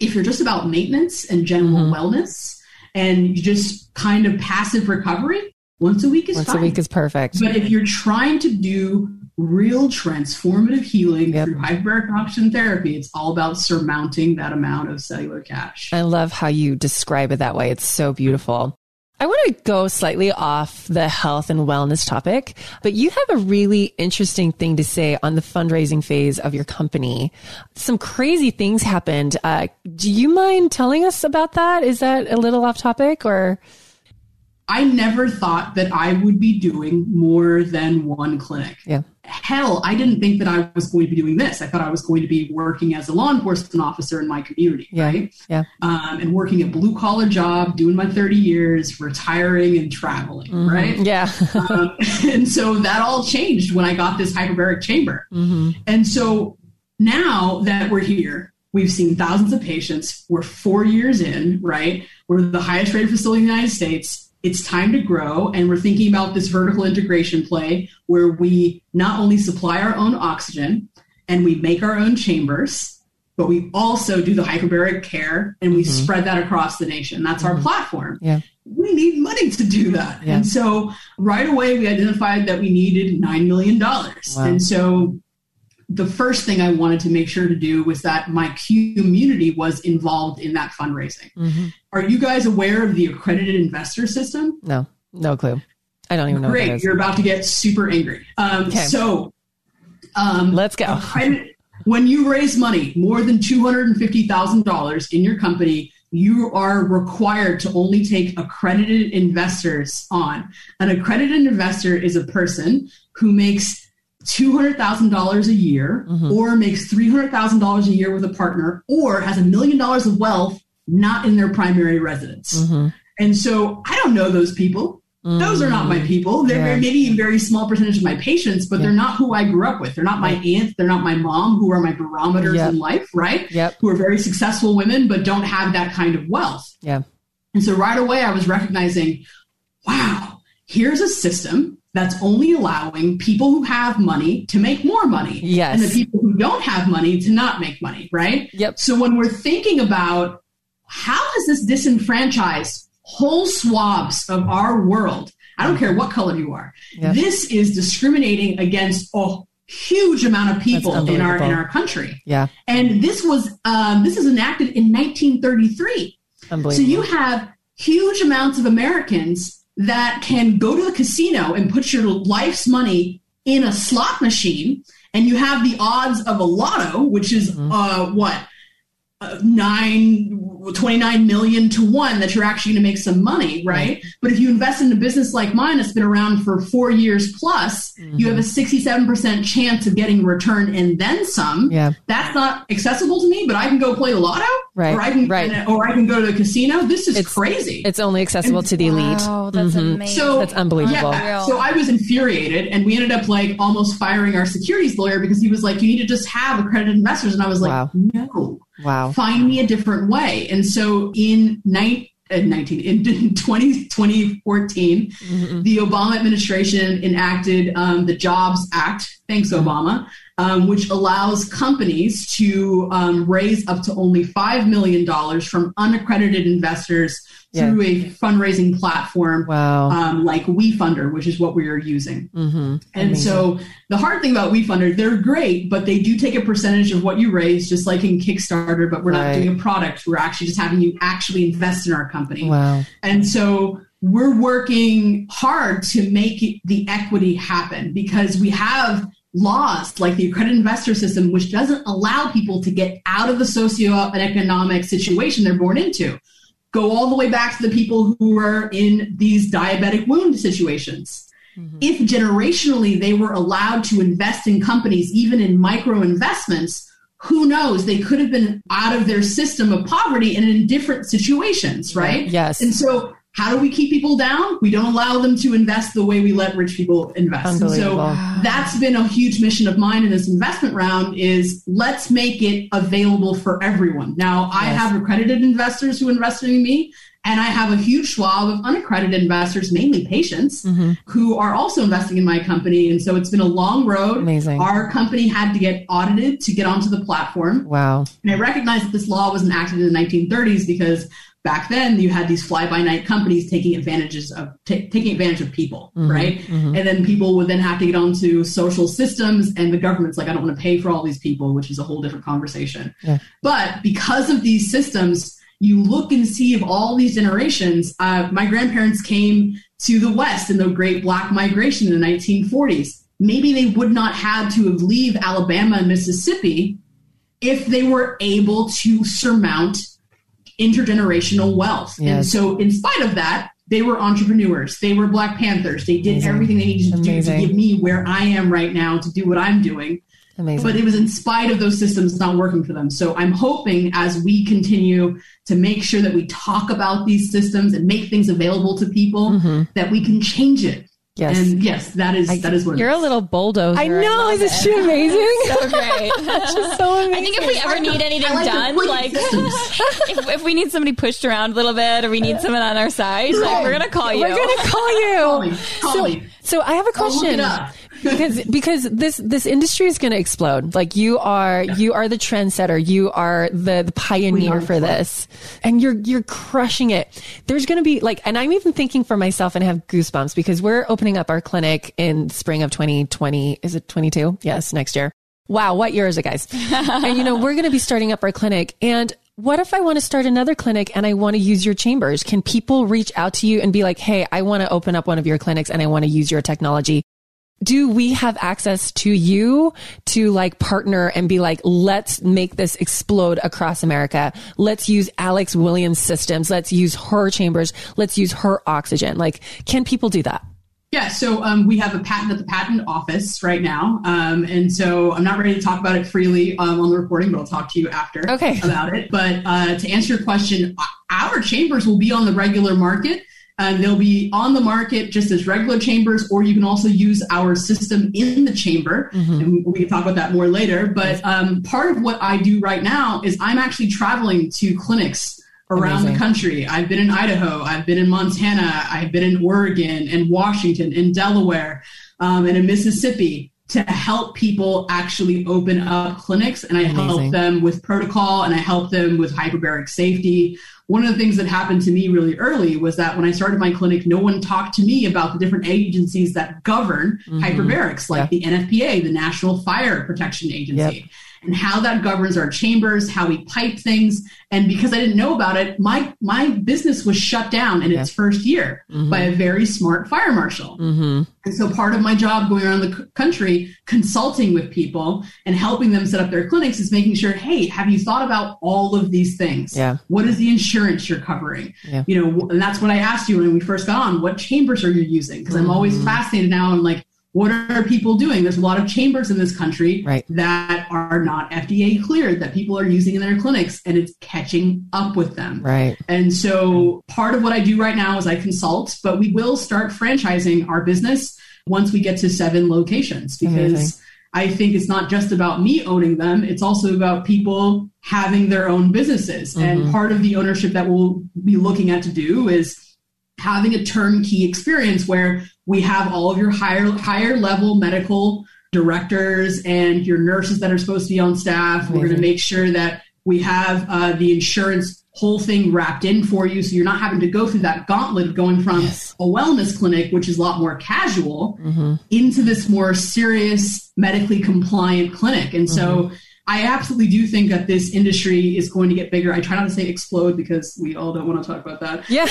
C: if you're just about maintenance and general mm-hmm. wellness and you just kind of passive recovery, once a week is fine.
A: once
C: fine.
A: a week is perfect.
C: But if you're trying to do real transformative healing
A: yep.
C: through hyperbaric oxygen therapy. It's all about surmounting that amount of cellular cash.
A: I love how you describe it that way. It's so beautiful. I want to go slightly off the health and wellness topic, but you have a really interesting thing to say on the fundraising phase of your company. Some crazy things happened. Uh, do you mind telling us about that? Is that a little off topic or?
C: I never thought that I would be doing more than one clinic.
A: Yeah.
C: Hell, I didn't think that I was going to be doing this. I thought I was going to be working as a law enforcement officer in my community,
A: yeah.
C: right?
A: Yeah.
C: Um, and working a blue collar job, doing my 30 years, retiring and traveling, mm-hmm. right?
A: Yeah. [LAUGHS]
C: um, and so that all changed when I got this hyperbaric chamber.
A: Mm-hmm.
C: And so now that we're here, We've seen thousands of patients. We're four years in, right? We're the highest rated facility in the United States it's time to grow and we're thinking about this vertical integration play where we not only supply our own oxygen and we make our own chambers but we also do the hyperbaric care and we mm-hmm. spread that across the nation that's mm-hmm. our platform
A: yeah
C: we need money to do that
A: yeah.
C: and so right away we identified that we needed $9 million wow. and so the first thing I wanted to make sure to do was that my community was involved in that fundraising.
A: Mm-hmm.
C: Are you guys aware of the accredited investor system?
A: No, no clue. I don't even know.
C: Great, you're about to get super angry. Um, okay. So, um,
A: let's go.
C: when you raise money more than two hundred and fifty thousand dollars in your company, you are required to only take accredited investors on. An accredited investor is a person who makes $200,000 a year mm-hmm. or makes $300,000 a year with a partner or has a million dollars of wealth not in their primary residence.
A: Mm-hmm.
C: And so I don't know those people. Mm-hmm. Those are not my mm-hmm. people. They're yeah. maybe a very small percentage of my patients, but yeah. they're not who I grew up with. They're not my aunts. They're not my mom, who are my barometers
A: yep.
C: in life, right?
A: Yep.
C: Who are very successful women, but don't have that kind of wealth.
A: Yeah.
C: And so right away, I was recognizing, wow, here's a system that's only allowing people who have money to make more money.
A: Yes.
C: And the people who don't have money to not make money, right?
A: Yep.
C: So when we're thinking about how has this disenfranchised whole swabs of our world, I don't care what color you are,
A: yep.
C: this is discriminating against a huge amount of people in our in our country.
A: Yeah.
C: And this was um, this is enacted in 1933. So you have huge amounts of Americans that can go to the casino and put your life's money in a slot machine and you have the odds of a lotto, which is mm-hmm. uh, what uh, nine 29 million to one that you're actually going to make some money, right? Mm-hmm. But if you invest in a business like mine that's been around for four years plus, mm-hmm. you have a 67% chance of getting a return and then some.
A: Yeah.
C: That's not accessible to me, but I can go play the lotto.
A: Right.
C: Or I can,
A: right.
C: or I can go to the casino. This is
A: it's,
C: crazy.
A: It's only accessible and, to the elite.
B: Wow, that's mm-hmm. amazing.
C: So,
A: that's unbelievable.
C: Yeah, so I was infuriated and we ended up like almost firing our securities lawyer because he was like, you need to just have accredited investors. And I was like, wow. no
A: Wow.
C: Find me a different way. And so in night, uh, 19 in [LAUGHS] 20, 2014 mm-hmm. the obama administration enacted um, the jobs act. Thanks obama um, which allows companies to um, raise up to only $5 million from unaccredited investors through a fundraising platform
A: wow.
C: um, like WeFunder, which is what we are using.
A: Mm-hmm.
C: And Amazing. so the hard thing about WeFunder, they're great, but they do take a percentage of what you raise, just like in Kickstarter, but we're right. not doing a product. We're actually just having you actually invest in our company.
A: Wow.
C: And so we're working hard to make the equity happen because we have laws like the accredited investor system, which doesn't allow people to get out of the socio-economic situation they're born into go all the way back to the people who were in these diabetic wound situations. Mm-hmm. If generationally they were allowed to invest in companies, even in micro investments, who knows? They could have been out of their system of poverty and in different situations, right?
A: Yes.
C: And so how do we keep people down? We don't allow them to invest the way we let rich people invest. And so that's been a huge mission of mine in this investment round is let's make it available for everyone. Now yes. I have accredited investors who invest in me and I have a huge swath of unaccredited investors, mainly patients, mm-hmm. who are also investing in my company. And so it's been a long road.
A: Amazing.
C: Our company had to get audited to get onto the platform.
A: Wow.
C: And I recognize that this law wasn't enacted in the 1930s because back then you had these fly by night companies taking advantages of t- taking advantage of people mm-hmm, right mm-hmm. and then people would then have to get onto social systems and the government's like i don't want to pay for all these people which is a whole different conversation
A: yeah.
C: but because of these systems you look and see of all these generations uh, my grandparents came to the west in the great black migration in the 1940s maybe they would not have to have leave alabama and mississippi if they were able to surmount intergenerational wealth. Yes. And so, in spite of that, they were entrepreneurs. They were Black Panthers. They did Amazing. everything they needed to Amazing. do to give me where I am right now to do what I'm doing.
A: Amazing.
C: But it was in spite of those systems not working for them. So I'm hoping as we continue to make sure that we talk about these systems and make things available to people mm-hmm. that we can change it
A: Yes.
C: And yes, that is I, that is what
A: you're a little bulldozer.
B: I know.
A: Isn't she amazing? [LAUGHS]
B: so great. [LAUGHS]
A: She's so amazing.
B: I think if we ever need anything like done, like [LAUGHS] if, if, we need somebody pushed around a little bit, or we need someone on our side, like, we're gonna call you.
A: We're gonna call you.
C: Call me. Call
A: so,
C: me.
A: So I have a question [LAUGHS] because because this this industry is going to explode. Like you are you are the trendsetter. You are the, the pioneer for this, and you're you're crushing it. There's going to be like, and I'm even thinking for myself, and have goosebumps because we're opening up our clinic in spring of 2020. Is it 22? Yes, next year. Wow, what year is it, guys? [LAUGHS] and you know, we're going to be starting up our clinic, and what if I want to start another clinic and I want to use your chambers? Can people reach out to you and be like, Hey, I want to open up one of your clinics and I want to use your technology do we have access to you to like partner and be like, let's make this explode across America. Let's use Alex Williams systems. Let's use her chambers. Let's use her oxygen. Like, can people do that?
C: Yeah, so um, we have a patent at the patent office right now, um, and so I'm not ready to talk about it freely um, on the recording, but I'll talk to you after
A: okay.
C: about it. But uh, to answer your question, our chambers will be on the regular market and they'll be on the market just as regular chambers, or you can also use our system in the chamber. Mm-hmm. And we can talk about that more later. But um, part of what I do right now is I'm actually traveling to clinics around Amazing. the country. I've been in Idaho, I've been in Montana, I've been in Oregon and Washington, in Delaware, um, and in Mississippi to help people actually open up clinics and I Amazing. help them with protocol and I help them with hyperbaric safety one of the things that happened to me really early was that when I started my clinic, no one talked to me about the different agencies that govern mm-hmm. hyperbarics, like the NFPA, the National Fire Protection Agency. Yep. And how that governs our chambers, how we pipe things. And because I didn't know about it, my my business was shut down in its first year mm-hmm. by a very smart fire marshal. Mm-hmm. And so part of my job going around the country consulting with people and helping them set up their clinics is making sure, hey, have you thought about all of these things?
A: Yeah.
C: What is the insurance you're covering? Yeah. You know, and that's what I asked you when we first got on. What chambers are you using? Because I'm always mm-hmm. fascinated now. I'm like, what are people doing? There's a lot of chambers in this country
A: right.
C: that are not FDA cleared that people are using in their clinics and it's catching up with them.
A: Right.
C: And so part of what I do right now is I consult, but we will start franchising our business once we get to seven locations because Amazing. I think it's not just about me owning them, it's also about people having their own businesses. Mm-hmm. And part of the ownership that we'll be looking at to do is having a turnkey experience where we have all of your higher higher level medical directors and your nurses that are supposed to be on staff. We're going to make sure that we have uh, the insurance whole thing wrapped in for you so you're not having to go through that gauntlet of going from yes. a wellness clinic which is a lot more casual mm-hmm. into this more serious medically compliant clinic and mm-hmm. so I absolutely do think that this industry is going to get bigger. I try not to say explode because we all don't want to talk about that.
A: Yeah. [LAUGHS]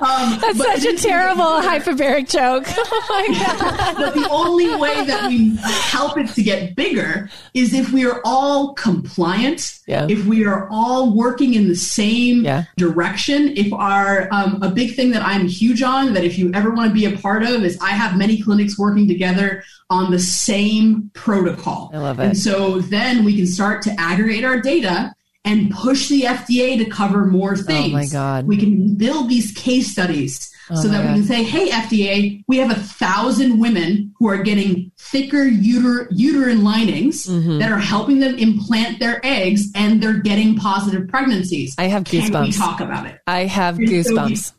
A: um, [LAUGHS] That's such a terrible hyperbaric joke. [LAUGHS] Oh my
C: God. but the only way that we help it to get bigger is if we are all compliant,
A: yeah.
C: if we are all working in the same
A: yeah.
C: direction. If our, um, a big thing that I'm huge on that if you ever want to be a part of is I have many clinics working together on the same protocol.
A: I love it.
C: And so then we can start to aggregate our data and push the FDA to cover more things.
A: Oh my God.
C: We can build these case studies oh so that God. we can say, hey, FDA, we have a thousand women who are getting thicker uter- uterine linings mm-hmm. that are helping them implant their eggs and they're getting positive pregnancies.
A: I have goosebumps. Can
C: we talk about it?
A: I have goosebumps. So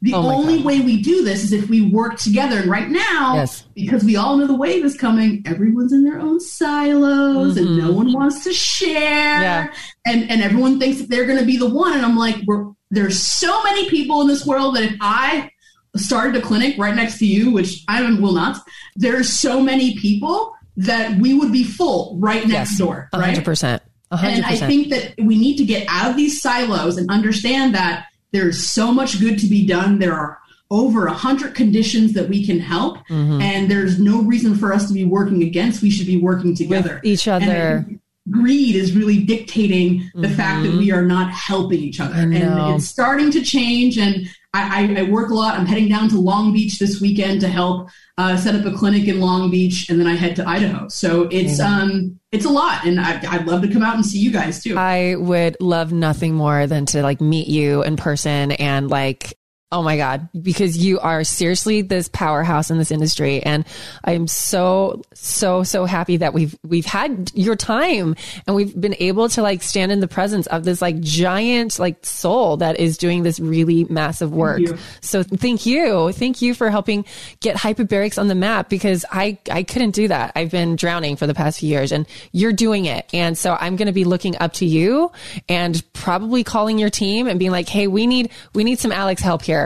C: the oh only God. way we do this is if we work together. And right now,
A: yes.
C: because we all know the wave is coming, everyone's in their own silos mm-hmm. and no one wants to share.
A: Yeah.
C: And, and everyone thinks that they're going to be the one. And I'm like, there's so many people in this world that if I started a clinic right next to you, which I will not, there's so many people that we would be full right next yes. door. Right?
A: 100%. 100%.
C: And I think that we need to get out of these silos and understand that there's so much good to be done. There are over a hundred conditions that we can help, mm-hmm. and there's no reason for us to be working against. We should be working together,
A: With each other.
C: Greed is really dictating the mm-hmm. fact that we are not helping each other, and it's starting to change. And I, I, work a lot. I'm heading down to Long Beach this weekend to help uh, set up a clinic in Long Beach, and then I head to Idaho. So it's um it's a lot, and I, I'd love to come out and see you guys too.
A: I would love nothing more than to like meet you in person and like Oh my God, because you are seriously this powerhouse in this industry. And I'm so, so, so happy that we've, we've had your time and we've been able to like stand in the presence of this like giant like soul that is doing this really massive work. Thank so thank you. Thank you for helping get hyperbarics on the map because I, I couldn't do that. I've been drowning for the past few years and you're doing it. And so I'm going to be looking up to you and probably calling your team and being like, Hey, we need, we need some Alex help here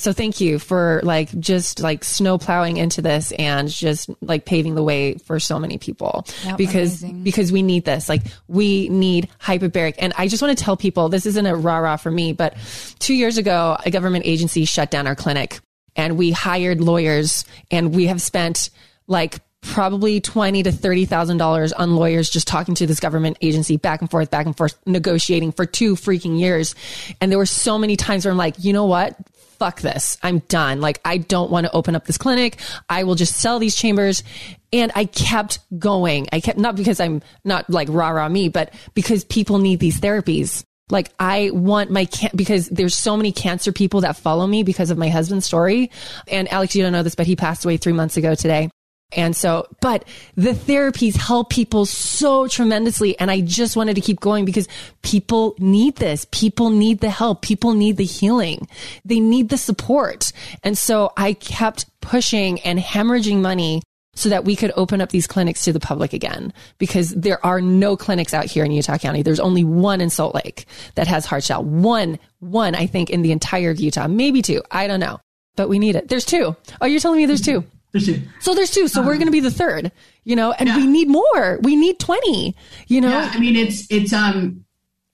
A: so thank you for like just like snow plowing into this and just like paving the way for so many people yep, because amazing. because we need this. Like we need hyperbaric. And I just want to tell people this isn't a rah rah for me, but two years ago, a government agency shut down our clinic and we hired lawyers and we have spent like probably twenty to thirty thousand dollars on lawyers just talking to this government agency back and forth, back and forth, negotiating for two freaking years. And there were so many times where I'm like, you know what? Fuck this. I'm done. Like, I don't want to open up this clinic. I will just sell these chambers. And I kept going. I kept, not because I'm not like rah rah me, but because people need these therapies. Like I want my can because there's so many cancer people that follow me because of my husband's story. And Alex, you don't know this, but he passed away three months ago today. And so, but the therapies help people so tremendously. And I just wanted to keep going because people need this. People need the help. People need the healing. They need the support. And so I kept pushing and hemorrhaging money so that we could open up these clinics to the public again because there are no clinics out here in Utah County. There's only one in Salt Lake that has hard shell. One, one, I think in the entire Utah, maybe two. I don't know, but we need it. There's two. Oh, you're telling me there's two.
C: There's two.
A: So there's two. So um, we're going to be the third. you know, and yeah. we need more. We need 20, you know?
C: Yeah, I mean, it's, it's, um,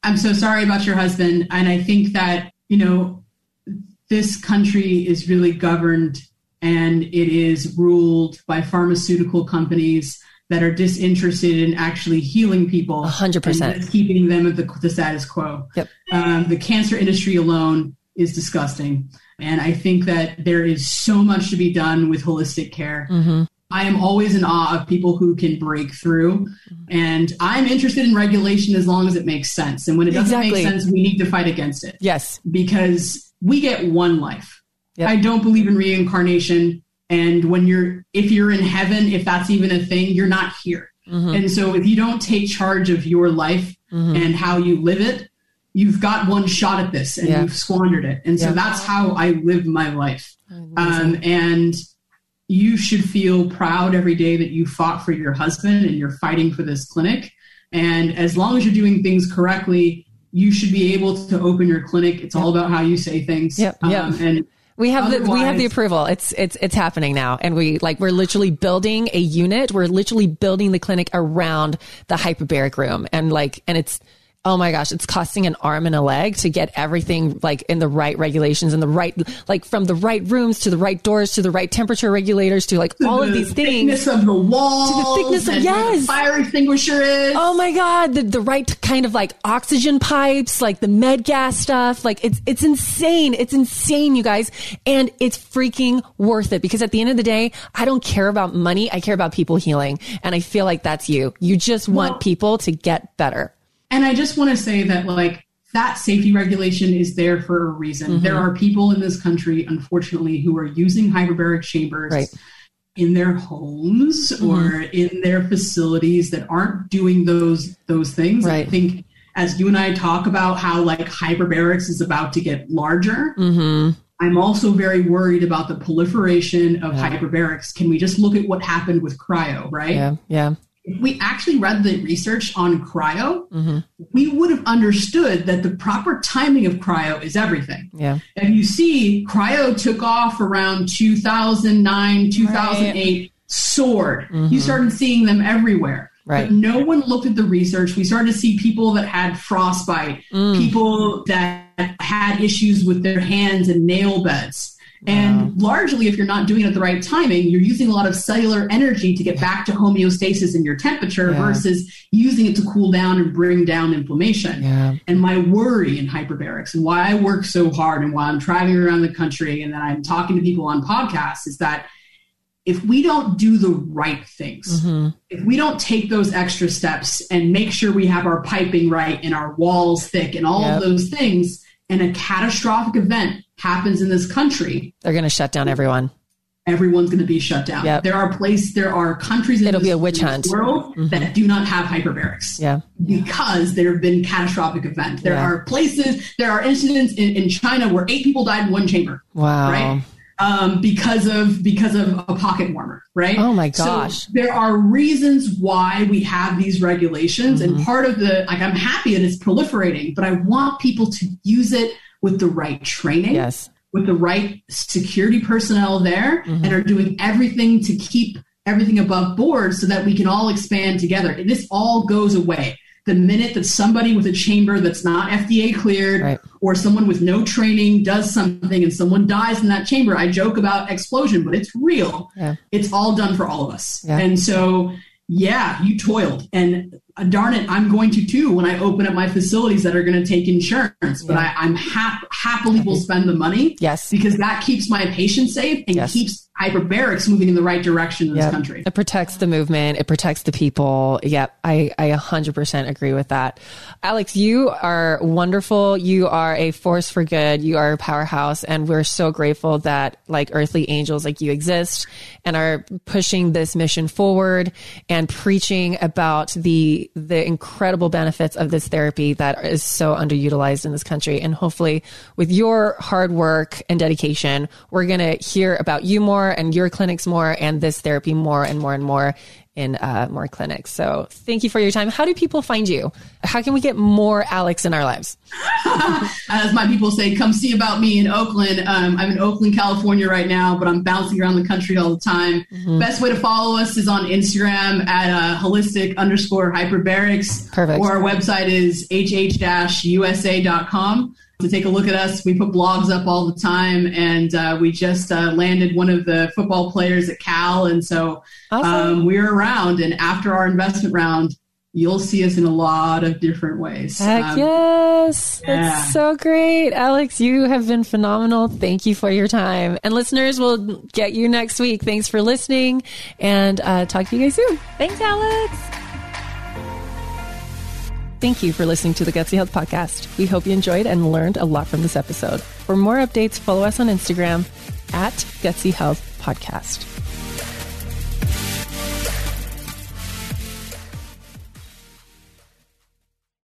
C: I'm so sorry about your husband. And I think that, you know, this country is really governed and it is ruled by pharmaceutical companies that are disinterested in actually healing people.
A: 100%.
C: keeping them at the, the status quo.
A: Yep.
C: Um, the cancer industry alone is disgusting. And I think that there is so much to be done with holistic care. Mm-hmm. I am always in awe of people who can break through. And I'm interested in regulation as long as it makes sense. And when it doesn't exactly. make sense, we need to fight against it.
A: Yes.
C: Because we get one life. Yep. I don't believe in reincarnation. And when you're, if you're in heaven, if that's even a thing, you're not here. Mm-hmm. And so if you don't take charge of your life mm-hmm. and how you live it, you've got one shot at this and yeah. you've squandered it. And so yeah. that's how I live my life. Um, and you should feel proud every day that you fought for your husband and you're fighting for this clinic. And as long as you're doing things correctly, you should be able to open your clinic. It's yep. all about how you say things.
A: Yep. Um, yep. And we have the we have the approval. It's it's it's happening now, and we like we're literally building a unit. We're literally building the clinic around the hyperbaric room, and like and it's oh my gosh, it's costing an arm and a leg to get everything like in the right regulations and the right, like from the right rooms to the right doors to the right temperature regulators to like all of these things.
C: The thickness of the walls. To the thickness of, yes. fire extinguisher is.
A: Oh my God. The, the right kind of like oxygen pipes, like the med gas stuff. Like it's, it's insane. It's insane, you guys. And it's freaking worth it because at the end of the day, I don't care about money. I care about people healing. And I feel like that's you. You just want well, people to get better.
C: And I just want to say that, like, that safety regulation is there for a reason. Mm-hmm. There are people in this country, unfortunately, who are using hyperbaric chambers right. in their homes mm-hmm. or in their facilities that aren't doing those those things.
A: Right.
C: I think as you and I talk about how like hyperbarics is about to get larger. Mm-hmm. I'm also very worried about the proliferation of yeah. hyperbarics. Can we just look at what happened with cryo, right?
A: Yeah, yeah
C: if we actually read the research on cryo, mm-hmm. we would have understood that the proper timing of cryo is everything.
A: Yeah.
C: And you see, cryo took off around 2009, 2008, right. soared. Mm-hmm. You started seeing them everywhere.
A: Right.
C: But no one looked at the research. We started to see people that had frostbite, mm. people that had issues with their hands and nail beds and largely, if you're not doing it at the right timing, you're using a lot of cellular energy to get back to homeostasis in your temperature yeah. versus using it to cool down and bring down inflammation.
A: Yeah.
C: And my worry in hyperbarics and why I work so hard and why I'm traveling around the country and that I'm talking to people on podcasts is that if we don't do the right things, mm-hmm. if we don't take those extra steps and make sure we have our piping right and our walls thick and all yep. of those things, and a catastrophic event happens in this country,
A: they're going to shut down everyone.
C: Everyone's going to be shut down.
A: Yep.
C: There are places, there are countries in
A: It'll
C: this,
A: be a witch hunt.
C: world mm-hmm. that do not have hyperbarics.
A: Yeah.
C: Because there have been catastrophic events. There yeah. are places, there are incidents in, in China where eight people died in one chamber.
A: Wow.
C: Right? um, because of because of a pocket warmer, right?
A: Oh my gosh!
C: So there are reasons why we have these regulations, mm-hmm. and part of the like I'm happy that it's proliferating, but I want people to use it with the right training.
A: Yes.
C: With the right security personnel there mm-hmm. and are doing everything to keep everything above board so that we can all expand together. And this all goes away the minute that somebody with a chamber that's not FDA cleared right. or someone with no training does something and someone dies in that chamber. I joke about explosion, but it's real.
A: Yeah.
C: It's all done for all of us.
A: Yeah.
C: And so, yeah, you toiled. And Uh, darn it, I'm going to too when I open up my facilities that are going to take insurance. But yeah. I, am hap- happily will spend the money.
A: Yes.
C: Because that keeps my patients safe and yes. keeps hyperbarics moving in the right direction in this country.
A: It protects the movement. It protects the people. Yep. I, I 100% agree with that. Alex, you are wonderful. You are a force for good. You are a powerhouse. And we're so grateful that like earthly angels like you exist and are pushing this mission forward and preaching about the, the incredible benefits of this therapy that is so underutilized in this country. And hopefully with your hard work and dedication, we're going to hear about you more more and your clinics more and this therapy more and more and more in uh, more clinics. So thank you for your time. How do people find you? How can we get more Alex in our lives? [LAUGHS]
C: As my people say, come see about me in Oakland. Um, I'm in Oakland, California right now, but I'm bouncing around the country all the time. Mm-hmm. Best way to follow us is on Instagram at uh, holistic underscore hyperbarics.
A: Perfect.
C: Or our website is hh-usa.com to take a look at us. We put blogs up all the time, and uh, we just uh, landed one of the football players at Cal, and so awesome. um, we're around. And after our investment round, you'll see us in a lot of different ways.
A: Heck um, yes, yeah. that's so great, Alex. You have been phenomenal. Thank you for your time, and listeners, we'll get you next week. Thanks for listening, and uh, talk to you guys soon.
B: Thanks, Alex.
A: Thank you for listening to the Gutsy Health Podcast. We hope you enjoyed and learned a lot from this episode. For more updates, follow us on Instagram at Gutsy Health Podcast.